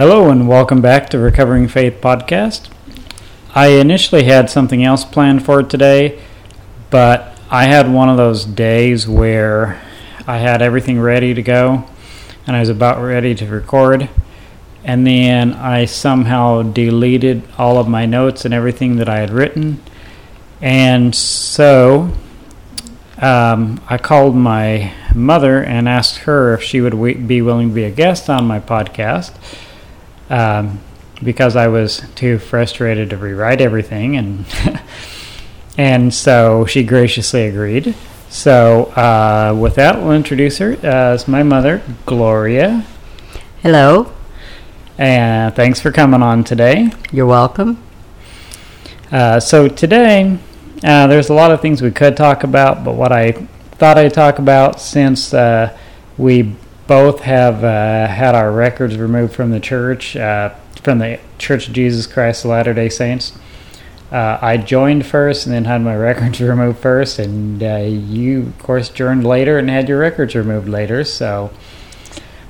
Hello and welcome back to Recovering Faith Podcast. I initially had something else planned for today, but I had one of those days where I had everything ready to go and I was about ready to record, and then I somehow deleted all of my notes and everything that I had written. And so um, I called my mother and asked her if she would be willing to be a guest on my podcast um, because I was too frustrated to rewrite everything, and and so she graciously agreed. So uh, with that, we'll introduce her as my mother, Gloria. Hello. And thanks for coming on today. You're welcome. Uh, so today, uh, there's a lot of things we could talk about, but what I thought I'd talk about since uh, we both have uh, had our records removed from the church, uh, from the Church of Jesus Christ of Latter day Saints. Uh, I joined first and then had my records removed first, and uh, you, of course, joined later and had your records removed later. So,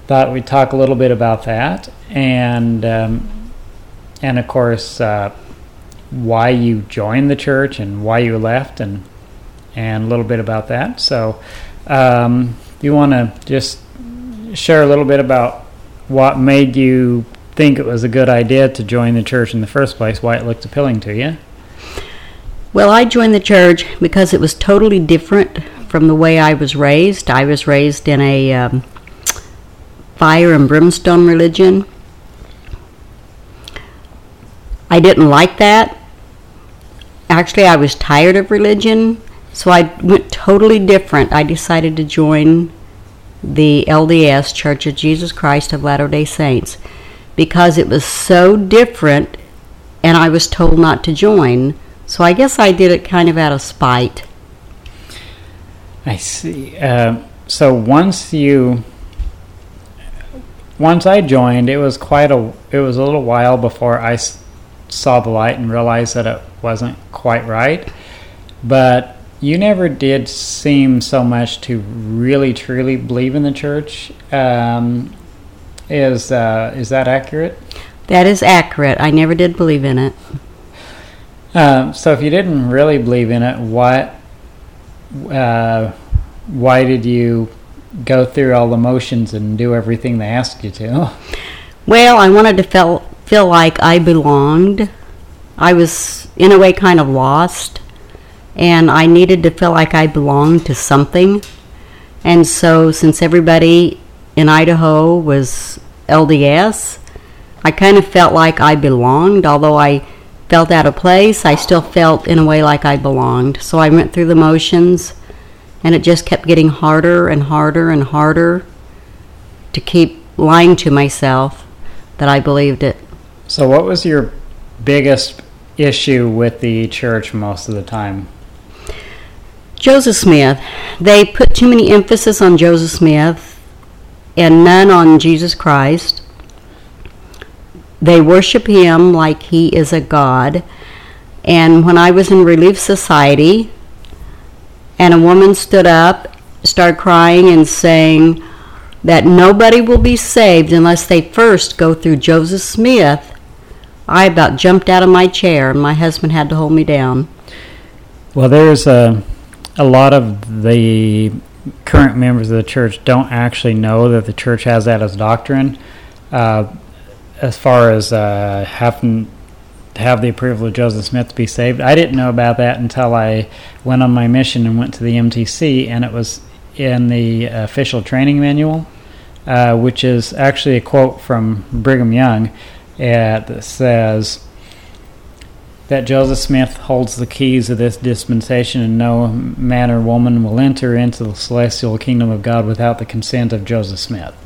thought we'd talk a little bit about that, and um, and of course, uh, why you joined the church and why you left, and and a little bit about that. So, um, you want to just share a little bit about what made you think it was a good idea to join the church in the first place, why it looked appealing to you? Well, I joined the church because it was totally different from the way I was raised. I was raised in a um, fire and brimstone religion. I didn't like that. Actually, I was tired of religion, so I went totally different. I decided to join the LDS Church of Jesus Christ of Latter day Saints because it was so different and I was told not to join. So I guess I did it kind of out of spite. I see. Uh, so once you, once I joined, it was quite a, it was a little while before I saw the light and realized that it wasn't quite right. But you never did seem so much to really truly believe in the church. Um, is uh, is that accurate? That is accurate. I never did believe in it. Um, so if you didn't really believe in it, what, uh, why did you go through all the motions and do everything they asked you to? Well, I wanted to feel feel like I belonged. I was in a way kind of lost, and I needed to feel like I belonged to something. And so, since everybody in Idaho was LDS, I kind of felt like I belonged. Although I felt out of place, I still felt in a way like I belonged. So I went through the motions, and it just kept getting harder and harder and harder to keep lying to myself that I believed it. So what was your biggest issue with the church most of the time? Joseph Smith. They put too many emphasis on Joseph Smith and none on Jesus Christ. They worship him like he is a god. And when I was in Relief Society, and a woman stood up, started crying and saying that nobody will be saved unless they first go through Joseph Smith, I about jumped out of my chair, and my husband had to hold me down. Well, there's a a lot of the current members of the church don't actually know that the church has that as doctrine. Uh, as far as uh, having to have the approval of Joseph Smith to be saved, I didn't know about that until I went on my mission and went to the MTC, and it was in the official training manual, uh, which is actually a quote from Brigham Young uh, that says that Joseph Smith holds the keys of this dispensation, and no man or woman will enter into the celestial kingdom of God without the consent of Joseph Smith.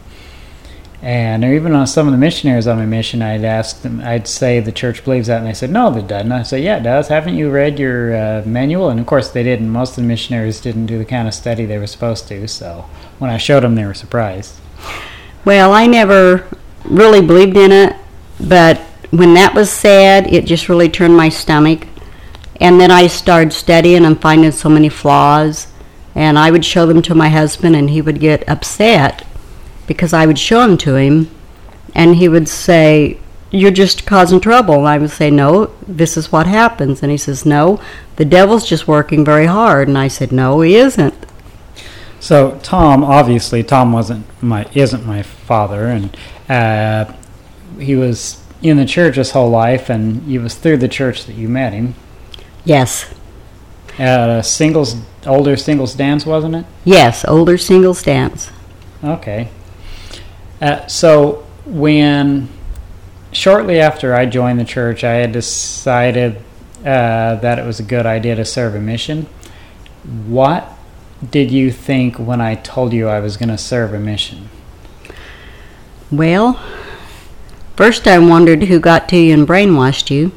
And or even on some of the missionaries on my mission, I'd ask them, I'd say the church believes that, and they said, no, it doesn't. I said, yeah, it does. Haven't you read your uh, manual? And of course, they didn't. Most of the missionaries didn't do the kind of study they were supposed to. So when I showed them, they were surprised. Well, I never really believed in it, but when that was said, it just really turned my stomach. And then I started studying and finding so many flaws. And I would show them to my husband, and he would get upset because I would show them to him. and he would say, You're just causing trouble. And I would say, No, this is what happens. And he says, No, the devil's just working very hard. And I said, No, he isn't. So Tom, obviously, Tom wasn't my isn't my father, and uh, he was in the church his whole life, and it was through the church that you met him Yes. at a singles older singles dance, wasn't it? Yes, older singles dance. Okay. Uh, so when shortly after I joined the church, I had decided uh, that it was a good idea to serve a mission. What did you think when I told you I was going to serve a mission? Well, first I wondered who got to you and brainwashed you.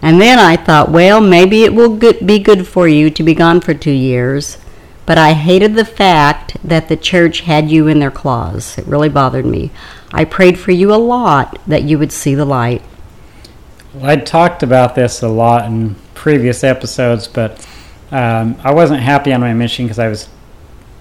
And then I thought, well, maybe it will be good for you to be gone for two years. But I hated the fact that the church had you in their claws. It really bothered me. I prayed for you a lot that you would see the light. Well, I'd talked about this a lot in previous episodes, but um, I wasn't happy on my mission because I was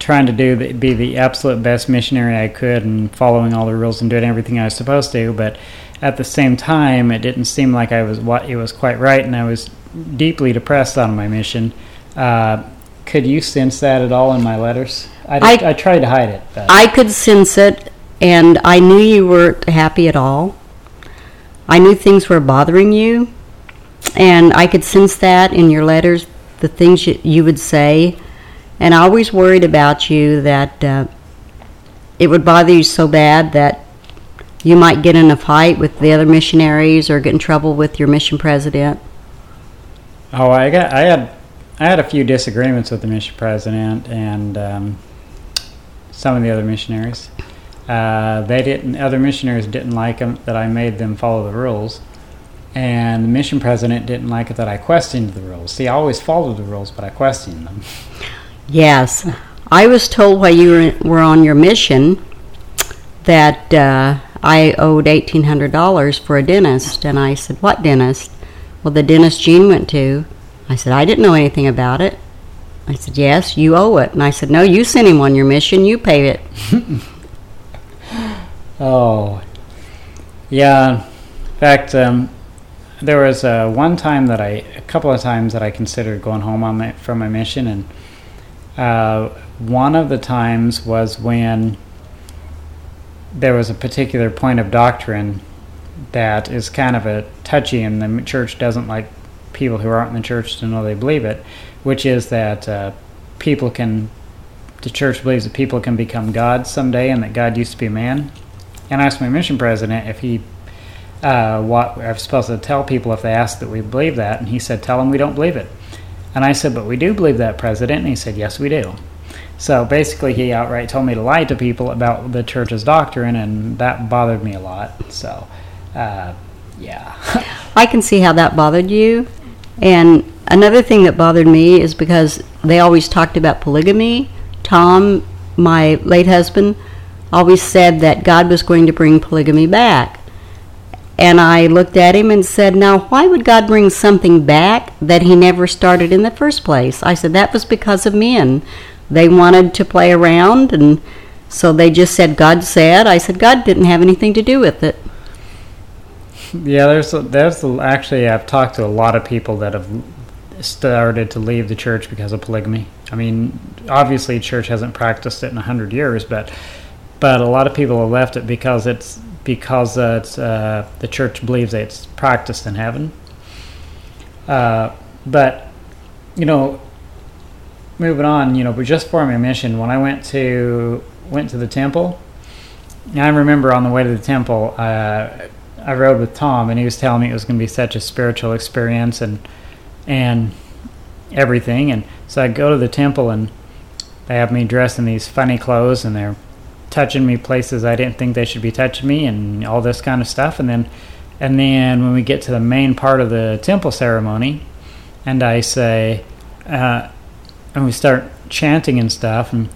trying to do the, be the absolute best missionary I could and following all the rules and doing everything I was supposed to. But at the same time, it didn't seem like I was what it was quite right, and I was deeply depressed on my mission. Uh, could you sense that at all in my letters? I, I- I tried to hide it. But I could sense it, and I knew you weren't happy at all. I knew things were bothering you, and I could sense that in your letters, the things you, you would say. And I always worried about you that uh, it would bother you so bad that you might get in a fight with the other missionaries or get in trouble with your mission president. Oh, I got I had I had a few disagreements with the mission president and um, some of the other missionaries. Uh, they didn't. Other missionaries didn't like 'em- that I made them follow the rules, and the mission president didn't like it that I questioned the rules. See, I always followed the rules, but I questioned them. Yes. I was told while you were, on your mission that uh, I owed $1,800 for a dentist. And I said, What dentist? Well, the dentist Jean went to. I said, I didn't know anything about it. I said, Yes, you owe it. And I said, No, you sent him on your mission. You pay it. Oh, yeah. In fact, um, there was uh, one time that I, a couple of times that I considered going home on my, from my mission, and uh, one of the times was when there was a particular point of doctrine that is kind of a touchy, and the church doesn't like people who aren't in the church to know they believe it, which is that uh, people can, the church believes that people can become gods someday, and that God used to be a man. And I asked my mission president if he, uh, what I was supposed to tell people if they asked that we believe that, and he said, "Tell them we don't believe it." And I said, "But we do believe that, President." And he said, "Yes, we do." So basically, he outright told me to lie to people about the church's doctrine, and that bothered me a lot. So, uh, yeah. I can see how that bothered you. And another thing that bothered me is because they always talked about polygamy. Tom, my late husband, always said that God was going to bring polygamy back. And I looked at him and said, Now, why would God bring something back that he never started in the first place? I said, That was because of men. They wanted to play around, and so they just said, God said. I said, God didn't have anything to do with it. Yeah, there's a, there's a, actually I've talked to a lot of people that have started to leave the church because of polygamy. I mean, obviously, church hasn't practiced it in a hundred years, but but a lot of people have left it because it's because uh, the church believes that it's practiced in heaven. Uh, but you know, moving on, you know, but just for my mission, when I went to went to the temple, I remember on the way to the temple, uh, I rode with Tom, and he was telling me it was going to be such a spiritual experience and and everything. And so I go to the temple, and they have me dressed in these funny clothes, and they're touching me places I didn't think they should be touching me, and all this kind of stuff. And then and then when we get to the main part of the temple ceremony, and I say, uh, and we start chanting and stuff, and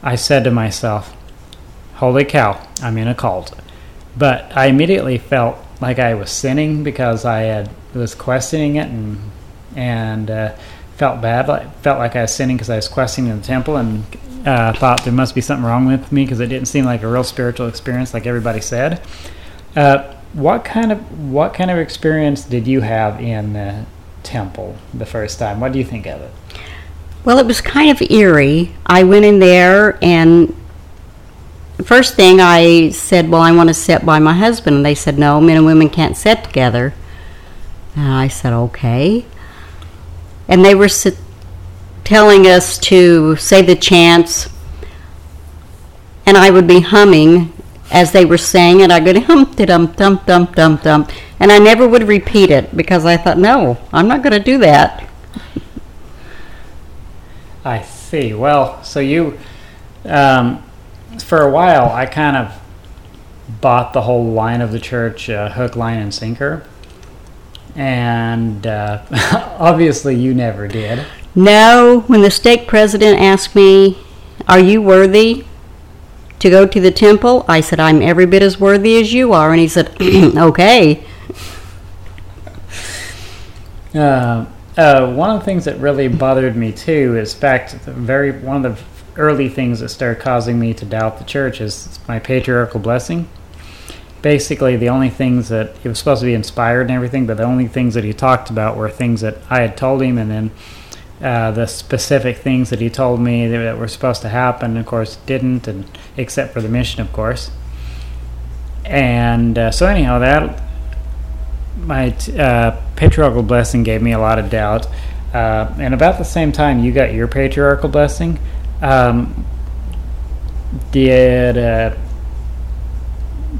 I said to myself, "Holy cow, I'm in a cult." But I immediately felt like I was sinning because I had was questioning it and and uh, felt bad. Like, felt like I was sinning because I was questioning the temple, and uh, thought there must be something wrong with me because it didn't seem like a real spiritual experience, like everybody said. Uh, what kind of what kind of experience did you have in the temple the first time? What do you think of it? Well, it was kind of eerie. I went in there, and first thing I said, Well, I want to sit by my husband. And they said, No, men and women can't sit together. And I said, Okay. And they were sit- telling us to say the chants, and I would be humming as they were saying it. I go hum dum dum dum dum dum, and I never would repeat it because I thought, no, I'm not going to do that. I see. Well, so you, um, for a while, I kind of bought the whole line of the church, uh, hook, line, and sinker. And uh, obviously, you never did. No, when the stake president asked me, Are you worthy to go to the temple? I said, I'm every bit as worthy as you are. And he said, Okay. Uh, uh, one of the things that really bothered me too is in fact very one of the early things that started causing me to doubt the church is my patriarchal blessing. Basically, the only things that it was supposed to be inspired and everything, but the only things that he talked about were things that I had told him, and then uh, the specific things that he told me that, that were supposed to happen, of course, didn't, and except for the mission, of course. And uh, so, anyhow, that my uh, patriarchal blessing gave me a lot of doubt. Uh, and about the same time you got your patriarchal blessing, um, did uh,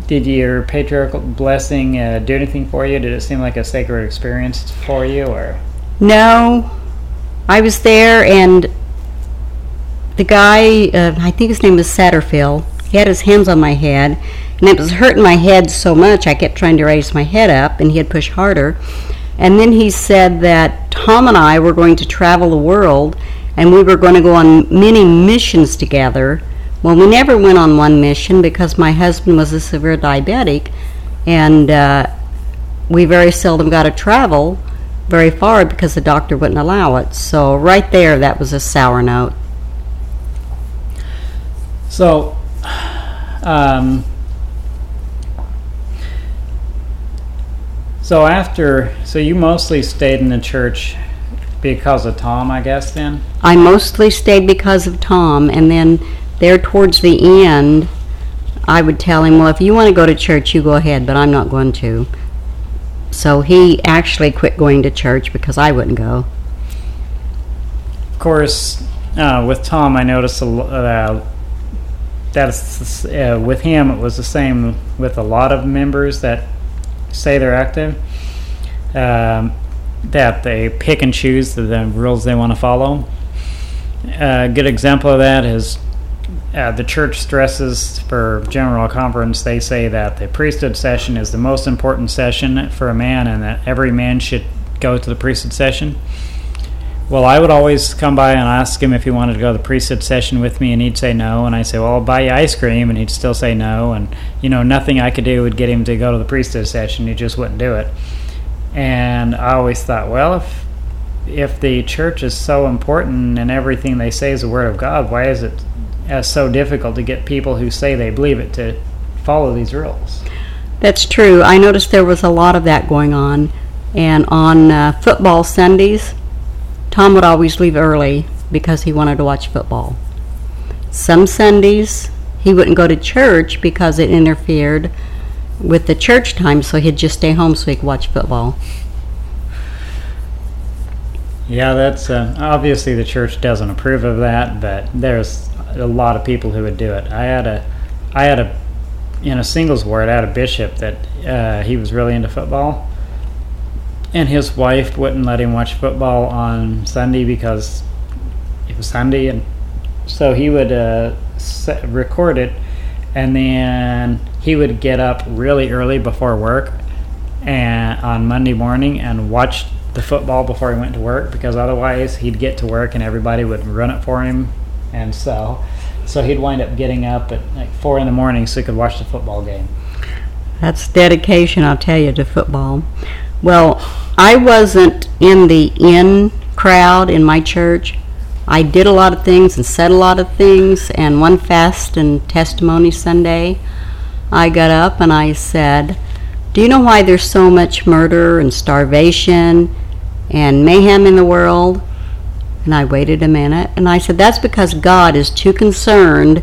did your patriarchal blessing do anything for you? Did it seem like a sacred experience for you, or No, I was there, and the guy, uh, I think his name was Satterfield, he had his hands on my head, and it was hurting my head so much I kept trying to raise my head up, and he had pushed harder. And then he said that Tom and I were going to travel the world, and we were going to go on many missions together. Well, we never went on one mission because my husband was a severe diabetic, and uh, we very seldom got to travel very far because the doctor wouldn't allow it. So, right there, that was a sour note. so? Um, so after, so you mostly stayed in the church because of Tom, I guess. Then I mostly stayed because of Tom, and then there towards the end, I would tell him, Well, if you want to go to church, you go ahead, but I'm not going to. So he actually quit going to church because I wouldn't go. Of course, uh, with Tom, I noticed uh, that's uh, with him. It was the same with a lot of members that say they're active. Um, that they pick and choose the, the rules they want to follow. A good example of that is uh, the church stresses for general conference. They say that the priesthood session is the most important session for a man, and that every man should go to the priesthood session. Well, I would always come by and ask him if he wanted to go to the priesthood session with me, and he'd say no. And I say, "Well, I'll buy you ice cream," and he'd still say no. And you know, nothing I could do would get him to go to the priesthood session. He just wouldn't do it. And I always thought, well, if if the church is so important and everything they say is the word of God, why is it uh, so difficult to get people who say they believe it to follow these rules? That's true. I noticed there was a lot of that going on. And on uh, football Sundays, Tom would always leave early because he wanted to watch football. Some Sundays, he wouldn't go to church because it interfered with the church time, so he'd just stay home so he could watch football. Yeah, that's uh, obviously the church doesn't approve of that, but there's a lot of people who would do it. I had a, I had a, in a singles ward, I had a bishop that uh, he was really into football, and his wife wouldn't let him watch football on Sunday because it was Sunday, and so he would uh, set, record it, and then he would get up really early before work, and on Monday morning and watch the football before he went to work because otherwise he'd get to work and everybody would run it for him, and so so he'd wind up getting up at like four in the morning so he could watch the football game. That's dedication, I'll tell you, to football. Well, I wasn't in the in crowd in my church, I did a lot of things and said a lot of things. And one fast and testimony Sunday, I got up and I said, Do you know why there's so much murder and starvation and mayhem in the world? And I waited a minute and I said, That's because God is too concerned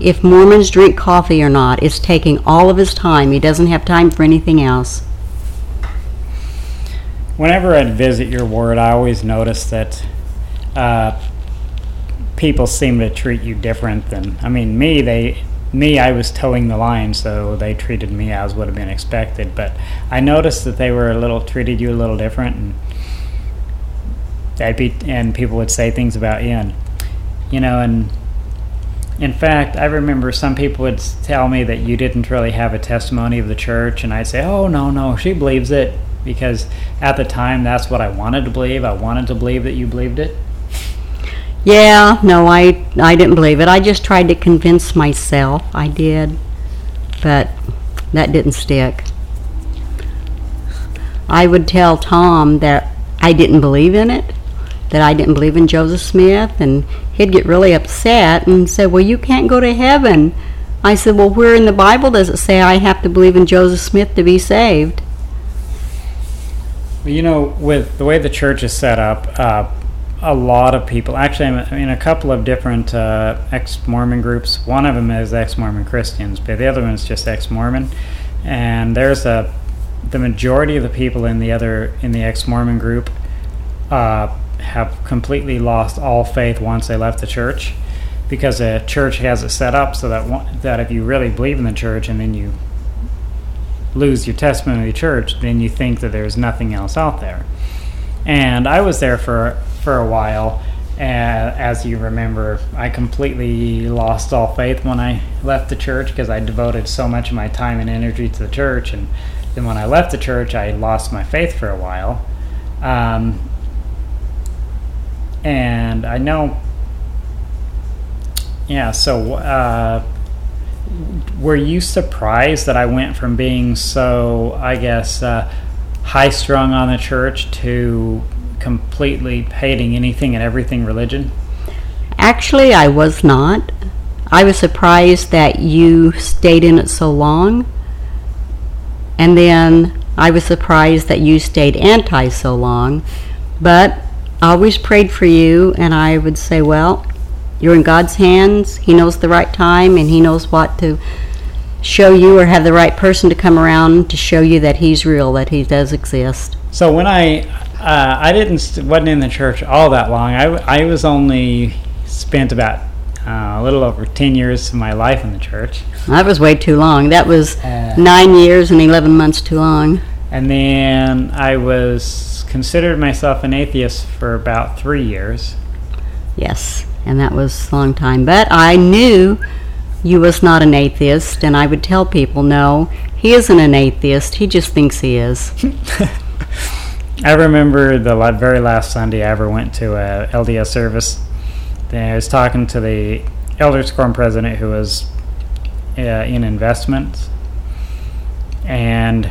if Mormons drink coffee or not. It's taking all of his time. He doesn't have time for anything else. Whenever I'd visit your ward, I always notice that uh, people seem to treat you different than I mean me they me I was toeing the line so they treated me as would have been expected but I noticed that they were a little treated you a little different and I'd be and people would say things about you you know and in fact I remember some people would tell me that you didn't really have a testimony of the church and I'd say oh no no she believes it because at the time that's what I wanted to believe I wanted to believe that you believed it yeah, no, I I didn't believe it. I just tried to convince myself. I did, but that didn't stick. I would tell Tom that I didn't believe in it, that I didn't believe in Joseph Smith, and he'd get really upset and say, "Well, you can't go to heaven." I said, "Well, where in the Bible does it say I have to believe in Joseph Smith to be saved?" Well, you know, with the way the church is set up, uh, a lot of people. Actually, I'm in a couple of different uh, ex-Mormon groups. One of them is ex-Mormon Christians, but the other one is just ex-Mormon. And there's a the majority of the people in the other in the ex-Mormon group uh, have completely lost all faith once they left the church, because the church has it set up so that one, that if you really believe in the church and then you lose your testimony of the church, then you think that there's nothing else out there. And I was there for for a while. And as you remember, I completely lost all faith when I left the church because I devoted so much of my time and energy to the church. And then when I left the church, I lost my faith for a while. Um, and I know, yeah, so uh, were you surprised that I went from being so, I guess, uh, high strung on the church to completely hating anything and everything religion? Actually, I was not. I was surprised that you stayed in it so long. And then I was surprised that you stayed anti so long. But always prayed for you, and I would say, well, you're in God's hands. He knows the right time, and He knows what to show you or have the right person to come around to show you that He's real, that He does exist. So when I uh, I didn't wasn't in the church all that long. I, I was only spent about uh, a little over ten years of my life in the church. That was way too long. That was uh, nine years and eleven months too long. And then I was considered myself an atheist for about three years. Yes, and that was a long time. But I knew you was not an atheist, and I would tell people, no, he isn't an atheist. He just thinks he is. I remember the very last Sunday I ever went to a LDS service. I was talking to the Elders Quorum president who was uh, in investments, and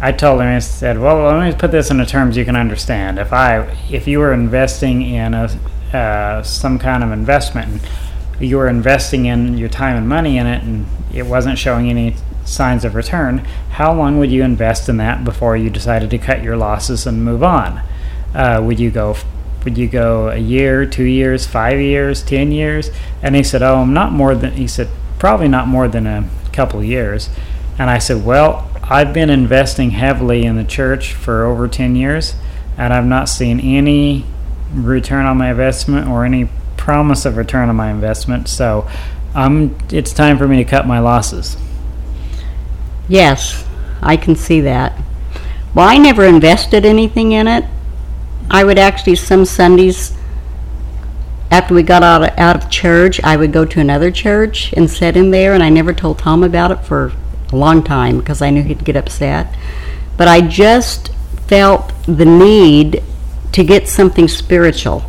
I told him I said, "Well, let me put this in terms you can understand. If I, if you were investing in a uh, some kind of investment, and you were investing in your time and money in it, and it wasn't showing any signs of return, how long would you invest in that before you decided to cut your losses and move on? Uh, would you go would you go a year, two years, five years, ten years? And he said, Oh, not more than he said, probably not more than a couple years. And I said, Well, I've been investing heavily in the church for over ten years and I've not seen any return on my investment or any promise of return on my investment. So um, it's time for me to cut my losses. Yes, I can see that. Well, I never invested anything in it. I would actually, some Sundays, after we got out of, out of church, I would go to another church and sit in there, and I never told Tom about it for a long time because I knew he'd get upset. But I just felt the need to get something spiritual.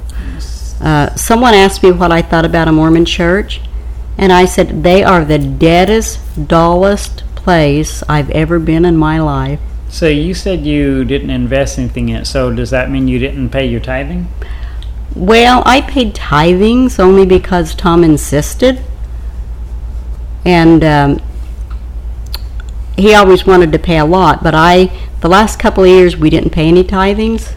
Uh, someone asked me what I thought about a Mormon church, and I said, they are the deadest, dullest, place I've ever been in my life. So you said you didn't invest anything in it. So does that mean you didn't pay your tithing? Well, I paid tithings only because Tom insisted. And um, he always wanted to pay a lot, but I, the last couple of years, we didn't pay any tithings.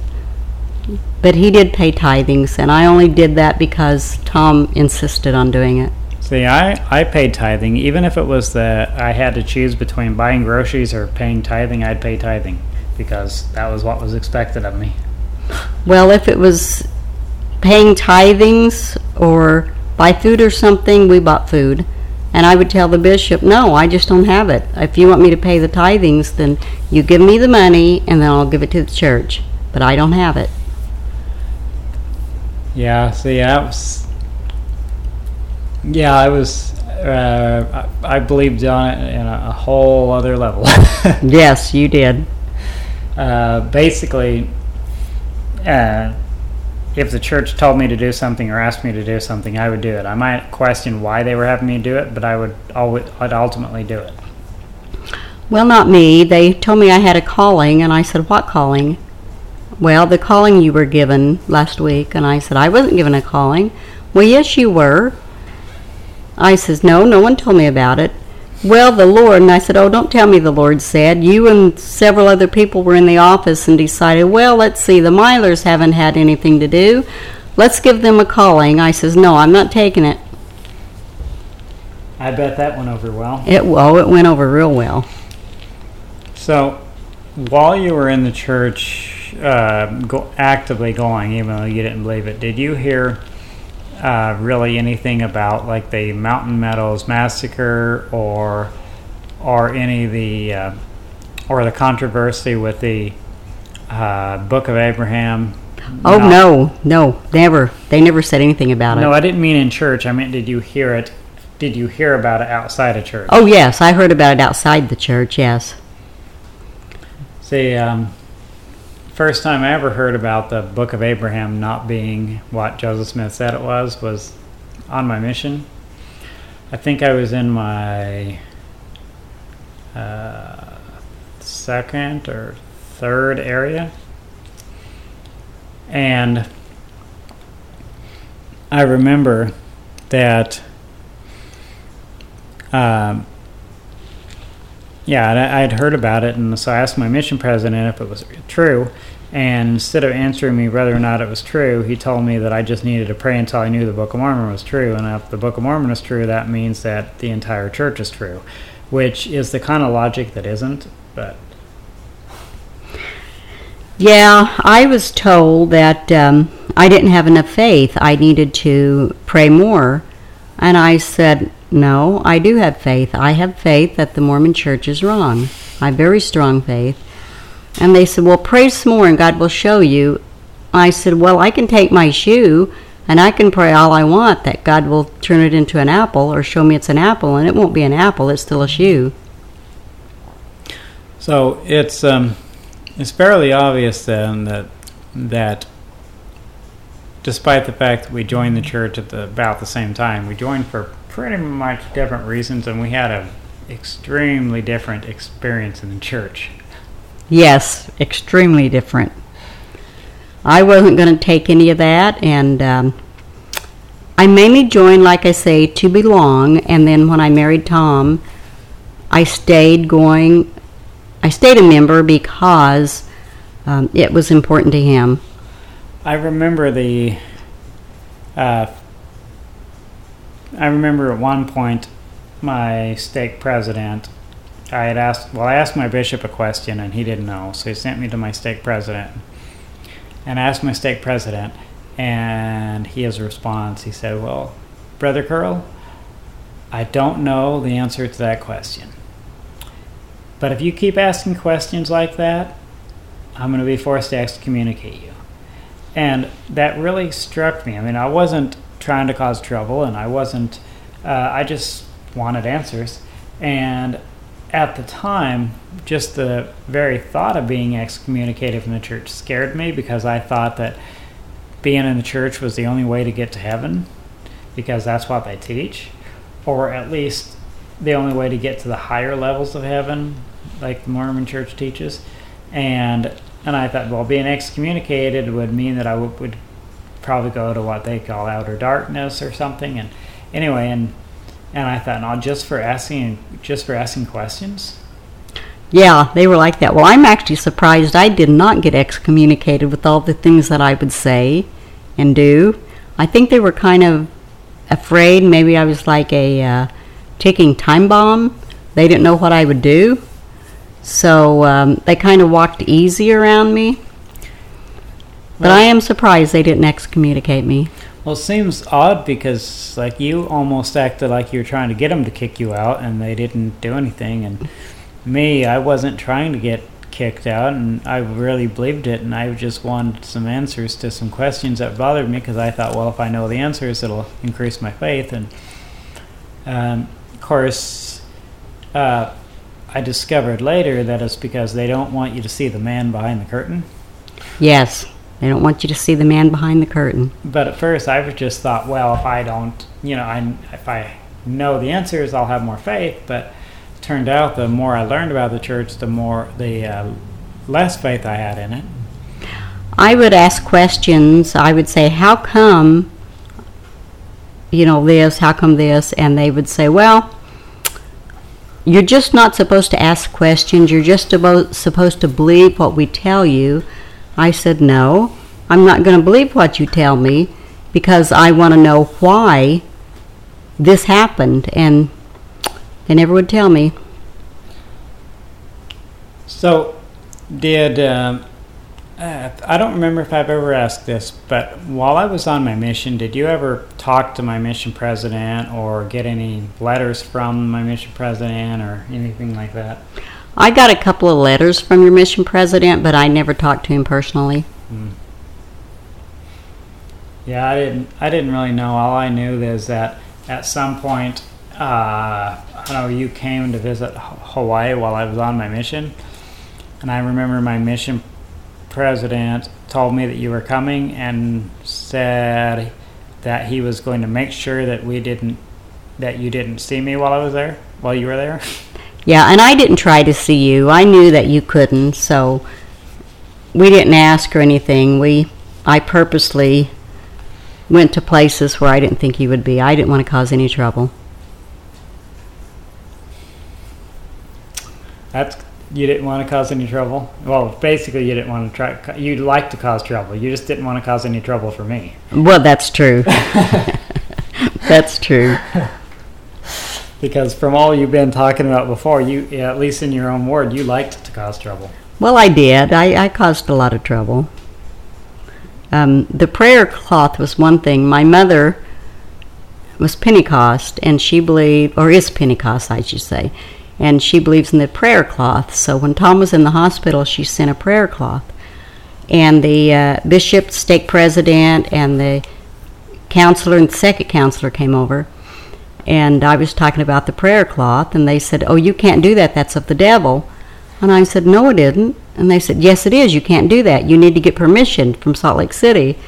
But he did pay tithings, and I only did that because Tom insisted on doing it. See, I, I paid tithing. Even if it was that I had to choose between buying groceries or paying tithing, I'd pay tithing because that was what was expected of me. Well, if it was paying tithings or buy food or something, we bought food. And I would tell the bishop, no, I just don't have it. If you want me to pay the tithings, then you give me the money and then I'll give it to the church. But I don't have it. Yeah, see, that was. Yeah, I was. Uh, I, I believed on it in a, a whole other level. Yes, you did. uh, basically, uh, if the church told me to do something or asked me to do something, I would do it. I might question why they were having me do it, but I would always, I'd ultimately do it. Well, not me. They told me I had a calling, and I said, What calling? Well, the calling you were given last week. And I said, I wasn't given a calling. Well, yes, you were. I says, No, no one told me about it. Well, the Lord, and I said, Oh, don't tell me the Lord said. You and several other people were in the office and decided, Well, let's see, the Milers haven't had anything to do. Let's give them a calling. I says, No, I'm not taking it. I bet that went over well. It, oh, it went over real well. So, while you were in the church, uh, go, actively going, even though you didn't believe it, did you hear uh, really anything about like the Mountain Meadows massacre or or any of the uh, or the controversy with the uh, Book of Abraham? Oh, Not- no, no, never. They never said anything about it. No, I didn't mean in church. I meant, did you hear it? Did you hear about it outside of church? Oh, yes, I heard about it outside the church, yes. See, um, first time I ever heard about the Book of Abraham not being what Joseph Smith said it was was on my mission. I think I was in my uh, second or third area, and I remember that. Um, yeah, and I, I'd heard about it, and so I asked my mission president if it was true. And instead of answering me whether or not it was true, he told me that I just needed to pray until I knew the Book of Mormon was true. And if the Book of Mormon is true, that means that the entire church is true, which is the kind of logic that isn't. But Yeah, I was told that um, I didn't have enough faith. I needed to pray more. And I said, No, I do have faith. I have faith that the Mormon church is wrong. I have very strong faith. And they said, Well, pray some more and God will show you. I said, Well, I can take my shoe and I can pray all I want that God will turn it into an apple or show me it's an apple, and it won't be an apple, it's still a shoe. So it's um, it's fairly obvious then that that despite the fact that we joined the church at the, about the same time, we joined for pretty much different reasons, and we had an extremely different experience in the church. Yes, extremely different. I wasn't going to take any of that, and um, I mainly joined, like I say, to belong. And then when I married Tom, I stayed going. I stayed a member because um, it was important to him. I remember the. Uh, I remember at one point, my stake president. I had asked. Well, I asked my bishop a question, and he didn't know, so he sent me to my stake president, and I asked my stake president, and he has a response. He said, "Well, brother Curl, I don't know the answer to that question, but if you keep asking questions like that, I'm going to be forced to excommunicate you." and that really struck me. I mean, I wasn't trying to cause trouble, and I wasn't. Uh, I just wanted answers, and at the time, just the very thought of being excommunicated from the church scared me because I thought that being in the church was the only way to get to heaven, because that's what they teach, or at least the only way to get to the higher levels of heaven, like the Mormon Church teaches, and and I thought, well, being excommunicated would mean that I would, would probably go to what they call outer darkness or something. And anyway, and and I thought, no, just for asking, just for asking questions. Yeah, they were like that. Well, I'm actually surprised I did not get excommunicated with all the things that I would say and do. I think they were kind of afraid. Maybe I was like a uh, ticking time bomb. They didn't know what I would do. So um, they kind of walked easy around me. But Well- I am surprised they didn't excommunicate me. Well, it seems odd because like you almost acted like you were trying to get them to kick you out, and they didn't do anything. And me, I wasn't trying to get kicked out, and I really believed it, and I just wanted some answers to some questions that bothered me because I thought, well, if I know the answers, it'll increase my faith. And um, of course, uh, I discovered later that it's because they don't want you to see the man behind the curtain. Yes, they don't want you to see the man behind the curtain. But at first, I just thought, well, if I don't, you know, I, if I know the answers, I'll have more faith. But it turned out, the more I learned about the church, the more the uh, less faith I had in it. I would ask questions. I would say, How come, you know, this? How come this? And they would say, Well, you're just not supposed to ask questions. You're just about, supposed to believe what we tell you. I said, No, I'm not going to believe what you tell me because I want to know why this happened. And they never would tell me. So, did um, uh, I don't remember if I've ever asked this, but while I was on my mission, did you ever talk to my mission president or get any letters from my mission president or anything like that? I got a couple of letters from your mission president, but I never talked to him personally. Yeah, I didn't. I didn't really know. All I knew is that at some point, uh, I know you came to visit Hawaii while I was on my mission, and I remember my mission president told me that you were coming and said that he was going to make sure that we didn't, that you didn't see me while I was there, while you were there. Yeah, and I didn't try to see you. I knew that you couldn't, so we didn't ask or anything. We I purposely went to places where I didn't think you would be. I didn't want to cause any trouble. That's you didn't want to cause any trouble. Well, basically, you didn't want to try. You'd like to cause trouble. You just didn't want to cause any trouble for me. Well, that's true. that's true. Because from all you've been talking about before, you at least in your own word, you liked to cause trouble. Well, I did. I, I caused a lot of trouble. Um, the prayer cloth was one thing. My mother was Pentecost, and she believed, or is Pentecost, I should say, and she believes in the prayer cloth. So when Tom was in the hospital, she sent a prayer cloth. And the uh, bishop, stake president, and the counselor and the second counselor came over. And I was talking about the prayer cloth, and they said, Oh, you can't do that. That's of the devil. And I said, No, it isn't. And they said, Yes, it is. You can't do that. You need to get permission from Salt Lake City.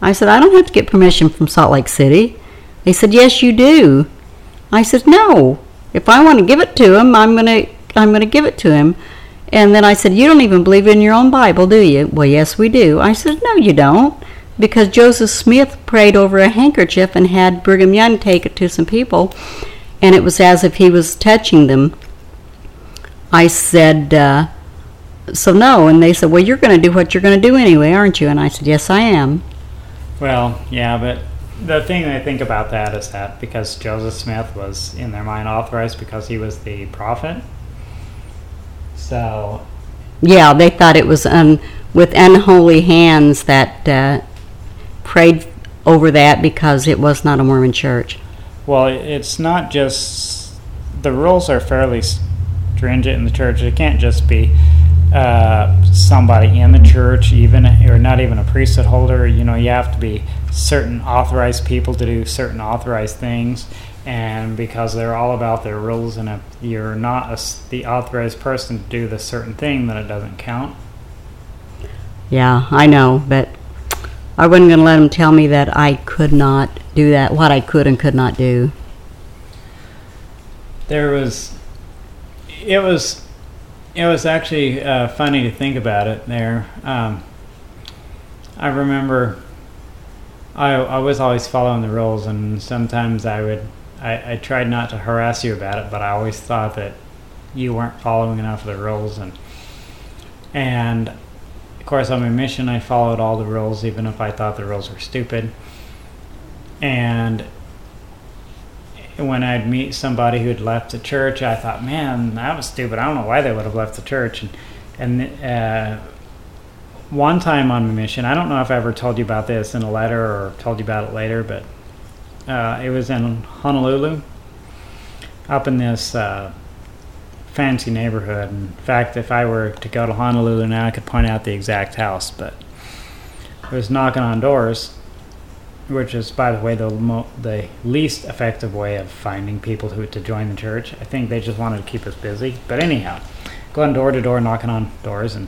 I said, I don't have to get permission from Salt Lake City. They said, Yes, you do. I said, No. If I want to give it to him, I'm gonna I'm gonna give it to him. And then I said, You don't even believe in your own Bible, do you? Well, yes, we do. I said, No, you don't. Because Joseph Smith prayed over a handkerchief and had Brigham Young take it to some people, and it was as if he was touching them. I said, uh, So no. And they said, Well, you're going to do what you're going to do anyway, aren't you? And I said, Yes, I am. Well, yeah, but the thing I think about that is that because Joseph Smith was in their mind authorized because he was the prophet. So Yeah, they thought it was un, with unholy hands that uh, prayed over that because it was not a Mormon church. Well, it's not just the rules are fairly stringent in the church. It can't just be uh, somebody in the church, even or not even a priesthood holder. You know, you have to be certain authorized people to do certain authorized things, and because they're all about their rules, and if you're not a the authorized person to do the certain thing, then it doesn't count. Yeah, I know, but I wasn't going to let them tell me that I could not do that, what I could and could not do. there was it was it was actually uh, funny to think about it there um, i remember I, I was always following the rules, and sometimes I would. I, I tried not to harass you about it, but I always thought that you weren't following enough of the rules, and and of course on my mission I followed all the rules, even if I thought the rules were stupid. And when I'd meet somebody who had left the church, I thought, man, that was stupid. I don't know why they would have left the church, and and. Uh, one time on my mission, I don't know if I ever told you about this in a letter or told you about it later, but uh, it was in Honolulu, up in this uh, fancy neighborhood. In fact, if I were to go to Honolulu now, I could point out the exact house, but I was knocking on doors, which is, by the way, the mo- the least effective way of finding people who to join the church. I think they just wanted to keep us busy. But anyhow, going door to door, knocking on doors, and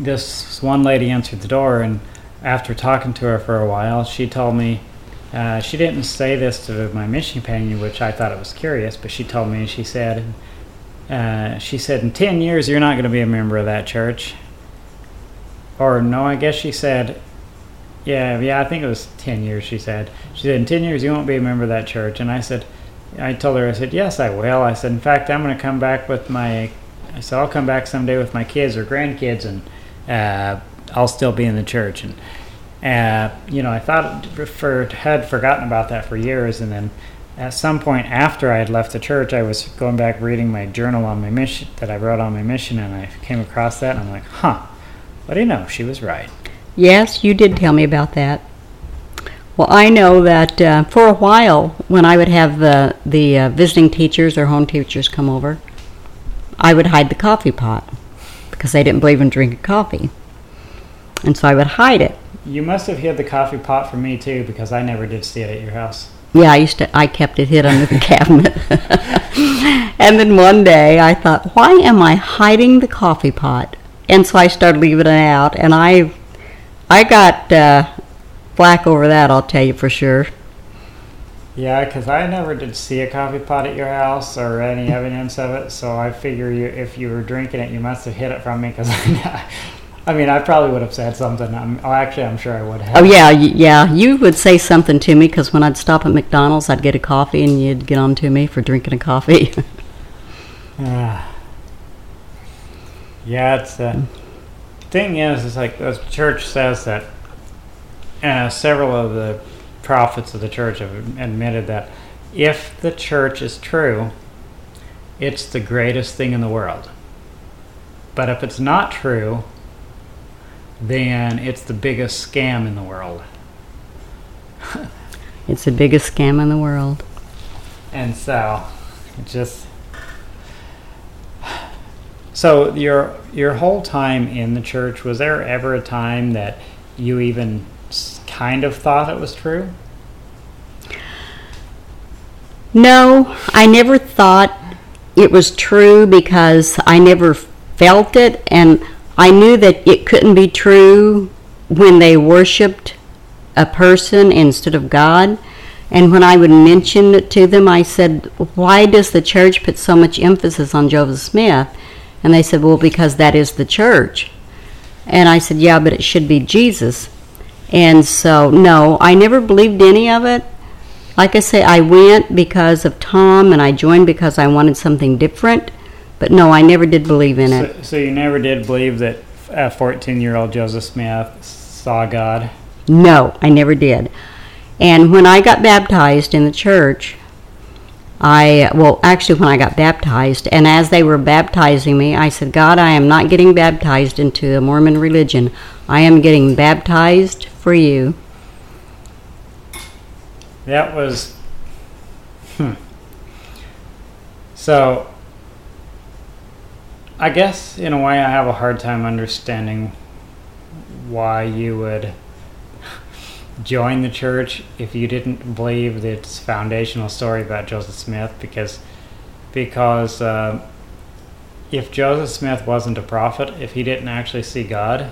this one lady answered the door, and after talking to her for a while, she told me uh, she didn't say this to my mission companion, which I thought it was curious, but she told me she said uh, she said in ten years you're not going to be a member of that church. Or no, I guess she said, yeah, yeah, I think it was ten years. She said she said in ten years you won't be a member of that church, and I said. I told her, I said, yes, I will. I said, in fact, I'm going to come back with my, I said, I'll come back someday with my kids or grandkids and uh, I'll still be in the church. And uh, you know, I thought for, had forgotten about that for years, and then at some point after I had left the church, I was going back reading my journal on my mission that I wrote on my mission, and I came across that, and I'm like, huh, what do you know? She was right. Yes, you did tell me about that. Well, I know that uh, for a while, when I would have the the uh, visiting teachers or home teachers come over, I would hide the coffee pot because I didn't believe in drinking coffee, and so I would hide it. You must have hid the coffee pot from me too, because I never did see it at your house. Yeah, I used to. I kept it hid under the cabinet. and then one day I thought, why am I hiding the coffee pot? And so I started leaving it out, and I, I got uh, flack over that. I'll tell you for sure. Yeah, because I never did see a coffee pot at your house or any evidence of it. So I figure you, if you were drinking it, you must have hid it from me. Because I mean, I probably would have said something. I'm, oh, actually, I'm sure I would have. Oh yeah, yeah. You would say something to me because when I'd stop at McDonald's, I'd get a coffee, and you'd get on to me for drinking a coffee. Uh, yeah, it's the thing is, it's like the church says that uh, several of the prophets of the church have admitted that if the church is true, it's the greatest thing in the world. But if it's not true, then it's the biggest scam in the world. it's the biggest scam in the world. And so, it just so your your whole time in the church was there ever a time that you even kind of thought it was true? No, I never thought it was true because I never felt it and I knew that it couldn't be true when they worshiped a person instead of God. And when I would mention it to them, I said, Why does the church put so much emphasis on Joseph Smith? And they said, Well, because that is the church. And I said, Yeah, but it should be Jesus. And so, no, I never believed any of it. Like I say, I went because of Tom and I joined because I wanted something different. But no, I never did believe in it. So, so you never did believe that a 14 year old Joseph Smith saw God? No, I never did. And when I got baptized in the church, I, well, actually, when I got baptized, and as they were baptizing me, I said, God, I am not getting baptized into the Mormon religion. I am getting baptized for you. That was. Hmm. So, I guess in a way I have a hard time understanding why you would join the church if you didn't believe its foundational story about Joseph Smith because because uh, if Joseph Smith wasn't a prophet, if he didn't actually see God,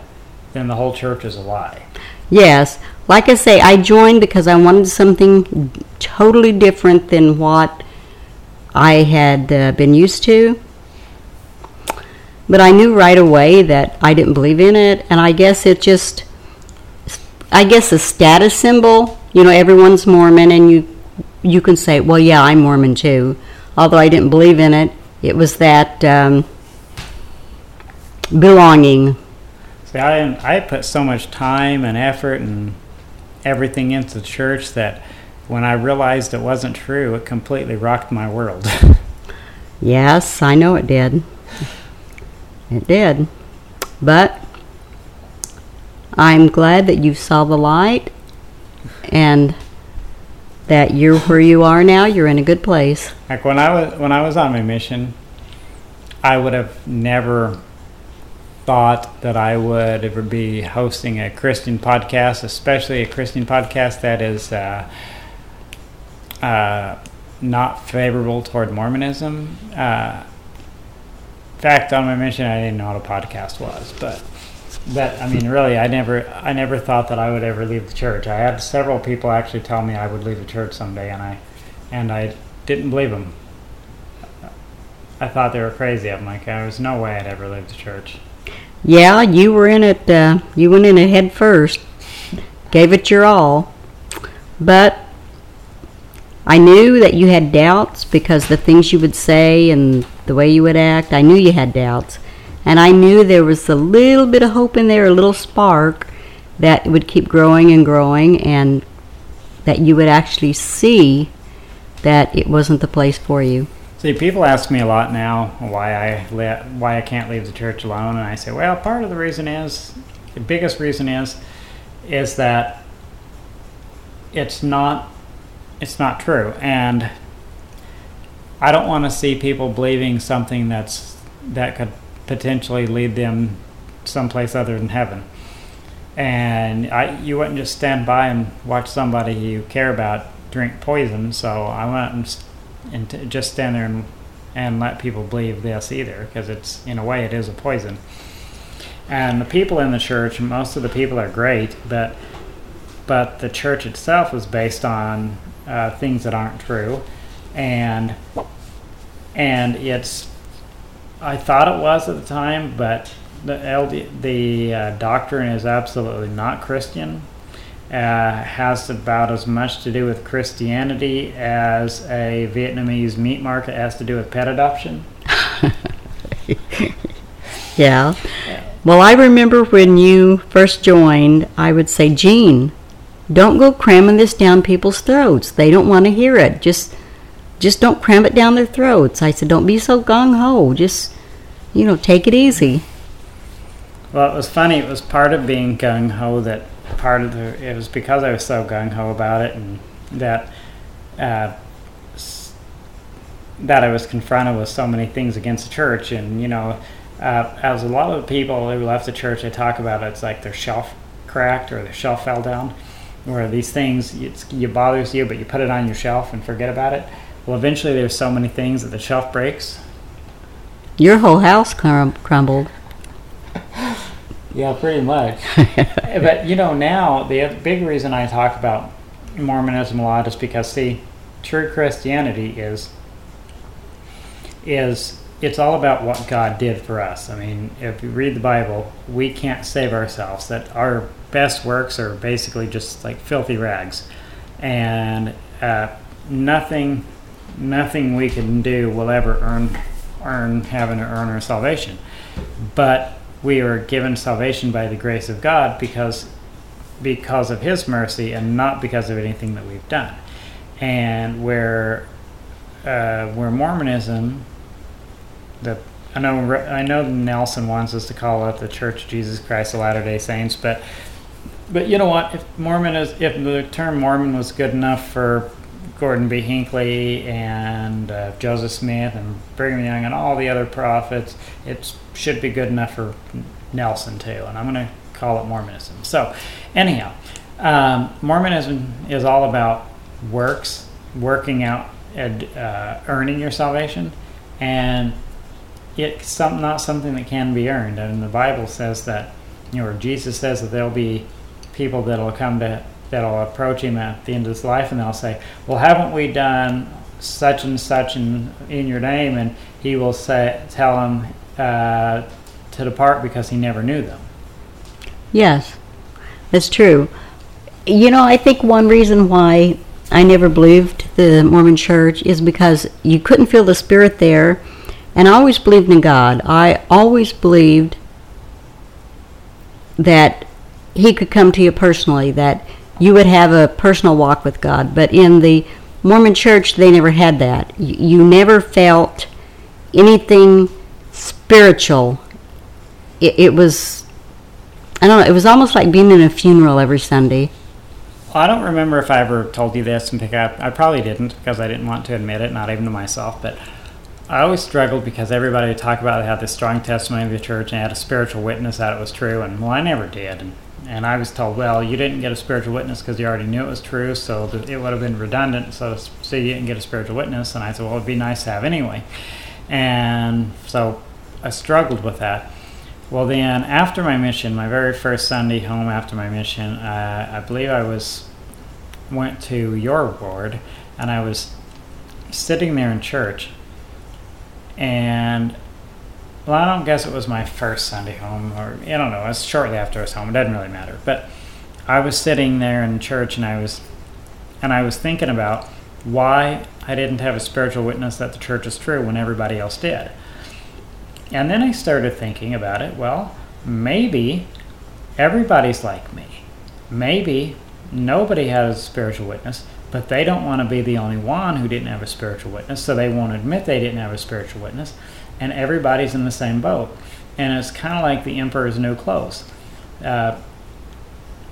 then the whole church is a lie. Yes, like I say, I joined because I wanted something totally different than what I had uh, been used to. But I knew right away that I didn't believe in it, and I guess it just I guess a status symbol. You know, everyone's Mormon, and you you can say, well, yeah, I'm Mormon too. Although I didn't believe in it, it was that um, belonging. See, I I put so much time and effort and everything into the church that when I realized it wasn't true, it completely rocked my world. yes, I know it did. It did. But I'm glad that you saw the light and that you're where you are now. You're in a good place. Like when I was when I was on my mission, I would have never thought that I would ever be hosting a Christian podcast, especially a Christian podcast that is uh, uh, not favorable toward Mormonism. Uh, fact, on my mission, I didn't know what a podcast was, but but I mean, really, I never I never thought that I would ever leave the church. I had several people actually tell me I would leave the church someday, and I and I didn't believe them. I thought they were crazy. I'm like, there was no way I'd ever leave the church. Yeah, you were in it. Uh, you went in it head first, gave it your all. But I knew that you had doubts because the things you would say and the way you would act. I knew you had doubts, and I knew there was a little bit of hope in there, a little spark that would keep growing and growing, and that you would actually see that it wasn't the place for you. See, people ask me a lot now why I why I can't leave the church alone, and I say, well, part of the reason is the biggest reason is is that it's not it's not true, and I don't want to see people believing something that's that could potentially lead them someplace other than heaven. And I, you wouldn't just stand by and watch somebody you care about drink poison. So I went and just stand there and, and let people believe this either, because it's in a way it is a poison. And the people in the church, most of the people are great, but but the church itself is based on uh, things that aren't true, and and it's I thought it was at the time, but the LD, the uh, doctrine is absolutely not Christian uh, has about as much to do with Christianity as a Vietnamese meat market has to do with pet adoption. yeah. Well, I remember when you first joined, I would say, Gene, don't go cramming this down people's throats. They don't want to hear it. Just just don't cram it down their throats. I said, don't be so gung ho. Just, you know, take it easy. Well, it was funny. It was part of being gung ho that part of the it was because I was so gung ho about it, and that uh, that I was confronted with so many things against the church, and you know, uh, as a lot of people who left the church, they talk about it, it's like their shelf cracked or their shelf fell down, where these things it's, it bothers you, but you put it on your shelf and forget about it. Well, eventually, there's so many things that the shelf breaks. Your whole house crum- crumbled. Yeah, pretty much. but you know, now the big reason I talk about Mormonism a lot is because see, true Christianity is is it's all about what God did for us. I mean, if you read the Bible, we can't save ourselves. That our best works are basically just like filthy rags, and uh, nothing, nothing we can do will ever earn earn having to earn our salvation. But we are given salvation by the grace of God because because of His mercy and not because of anything that we've done. And where uh, where Mormonism, I know I know Nelson wants us to call it the Church of Jesus Christ of Latter Day Saints, but but you know what? If Mormon is if the term Mormon was good enough for Gordon B. Hinckley and uh, Joseph Smith and Brigham Young and all the other prophets, it should be good enough for Nelson too. And I'm going to call it Mormonism. So, anyhow, um, Mormonism is all about works, working out, and uh, earning your salvation, and it's some, not something that can be earned. And the Bible says that, you know, Jesus says that there'll be people that'll come to that'll approach him at the end of his life and they'll say, Well, haven't we done such and such in, in your name? And he will say, tell them uh, to depart because he never knew them. Yes, that's true. You know, I think one reason why I never believed the Mormon church is because you couldn't feel the spirit there. And I always believed in God. I always believed that He could come to you personally, that you would have a personal walk with God. But in the Mormon church, they never had that. You, never felt anything spiritual. It, it was, I don't know, it was almost like being in a funeral every Sunday. I don't remember if I ever told you this and pick up. I probably didn't because I didn't want to admit it, not even to myself. But I always struggled because everybody would talk about had this strong testimony of the church and had a spiritual witness that it was true, and well, I never did. And, and I was told, well, you didn't get a spiritual witness because you already knew it was true, so th- it would have been redundant. So, so you didn't get a spiritual witness. And I said, well, it'd be nice to have anyway. And so I struggled with that. Well, then after my mission, my very first Sunday home after my mission, uh, I believe I was went to your ward, and I was sitting there in church, and well, I don't guess it was my first Sunday home, or I don't know. It was shortly after I was home. It doesn't really matter. But I was sitting there in church, and I was, and I was thinking about why I didn't have a spiritual witness that the church is true when everybody else did. And then I started thinking about it. Well, maybe everybody's like me. Maybe nobody has a spiritual witness, but they don't want to be the only one who didn't have a spiritual witness, so they won't admit they didn't have a spiritual witness, and everybody's in the same boat. And it's kind of like the emperor's new clothes. Uh,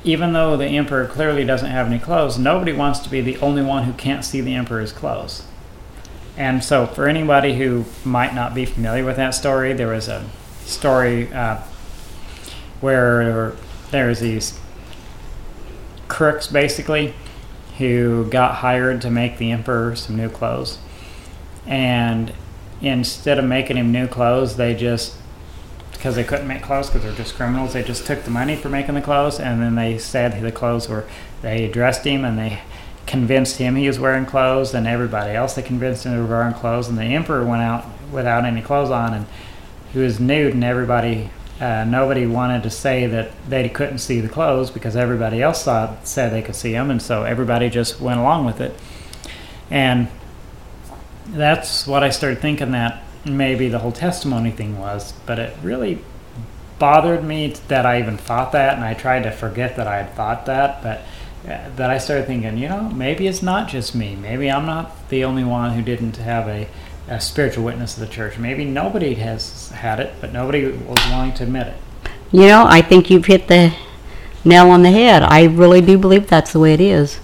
even though the emperor clearly doesn't have any clothes, nobody wants to be the only one who can't see the emperor's clothes. And so, for anybody who might not be familiar with that story, there was a story uh, where there's these crooks basically who got hired to make the emperor some new clothes. And instead of making him new clothes, they just because they couldn't make clothes because they're just criminals. They just took the money for making the clothes, and then they said the clothes were. They dressed him, and they convinced him he was wearing clothes, and everybody else they convinced him they were wearing clothes. And the emperor went out without any clothes on, and he was nude, and everybody. Uh, nobody wanted to say that they couldn't see the clothes because everybody else saw, said they could see them, and so everybody just went along with it. And that's what I started thinking that maybe the whole testimony thing was, but it really bothered me that I even thought that, and I tried to forget that I had thought that, but uh, that I started thinking, you know, maybe it's not just me. Maybe I'm not the only one who didn't have a, a spiritual witness of the church. Maybe nobody has had it, but nobody was willing to admit it. You know, I think you've hit the nail on the head. I really do believe that's the way it is.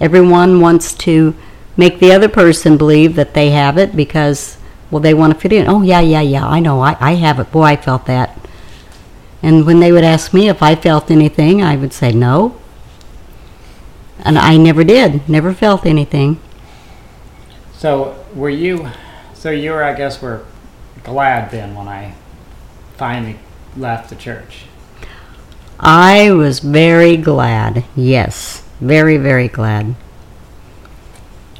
Everyone wants to make the other person believe that they have it because, well, they want to fit in. Oh, yeah, yeah, yeah, I know, I, I have it. Boy, I felt that. And when they would ask me if I felt anything, I would say no. And I never did, never felt anything. So, were you, so you were, I guess, were glad then when I finally left the church? I was very glad, yes, very, very glad.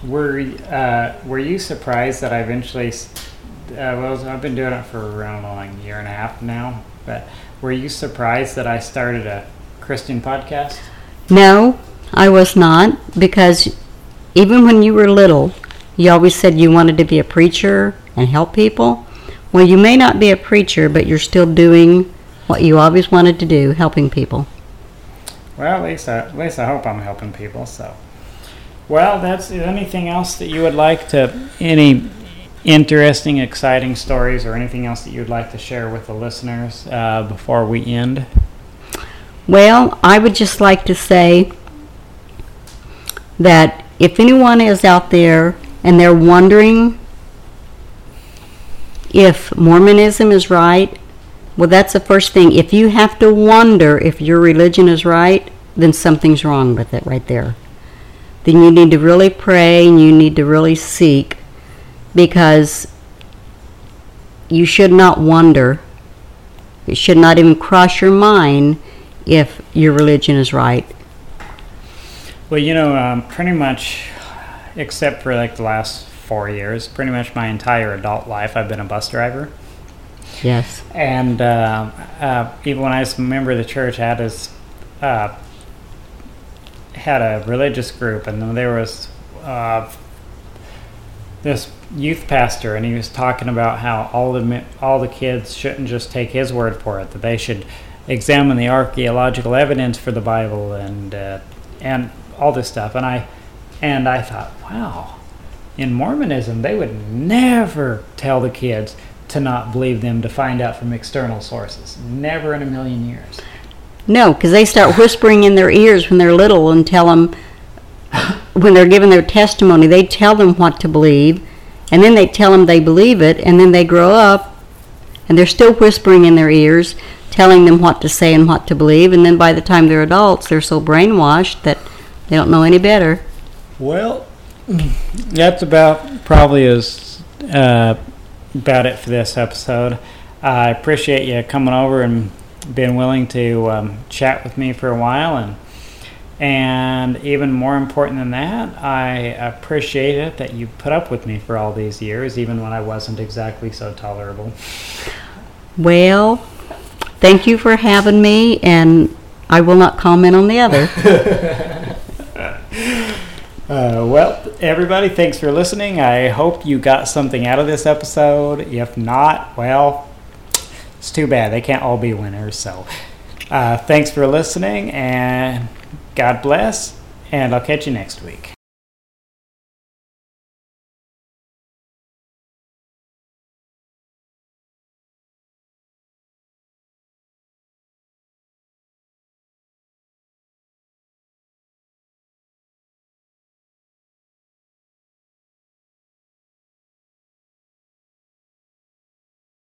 Were uh, were you surprised that I eventually? Uh, well, I've been doing it for around like a year and a half now. But were you surprised that I started a Christian podcast? No, I was not, because even when you were little, you always said you wanted to be a preacher and help people. Well, you may not be a preacher, but you're still doing what you always wanted to do, helping people. Well, at least I, at least I hope I'm helping people. So, well, that's is anything else that you would like to any interesting, exciting stories or anything else that you'd like to share with the listeners uh, before we end? Well, I would just like to say that if anyone is out there and they're wondering if Mormonism is right, well, that's the first thing. If you have to wonder if your religion is right, then something's wrong with it right there. Then you need to really pray and you need to really seek because you should not wonder. It should not even cross your mind if your religion is right. Well, you know, um, pretty much, except for like the last four years, pretty much my entire adult life, I've been a bus driver. Yes. And uh, uh, even when I was a member of the church, I had this, uh, had a religious group, and there was uh, this youth pastor, and he was talking about how all the all the kids shouldn't just take his word for it; that they should examine the archaeological evidence for the Bible and uh, and all this stuff. And I and I thought, wow, in Mormonism, they would never tell the kids to not believe them to find out from external sources. Never in a million years. No, because they start whispering in their ears when they're little and tell them, when they're giving their testimony, they tell them what to believe, and then they tell them they believe it, and then they grow up and they're still whispering in their ears, telling them what to say and what to believe, and then by the time they're adults, they're so brainwashed that they don't know any better. Well, that's about probably as uh, about it for this episode. I appreciate you coming over and being willing to um, chat with me for a while, and and even more important than that, I appreciate it that you put up with me for all these years, even when I wasn't exactly so tolerable. Well, thank you for having me, and I will not comment on the other. Uh, well, everybody, thanks for listening. I hope you got something out of this episode. If not, well, it's too bad. They can't all be winners. So, uh, thanks for listening, and God bless. And I'll catch you next week.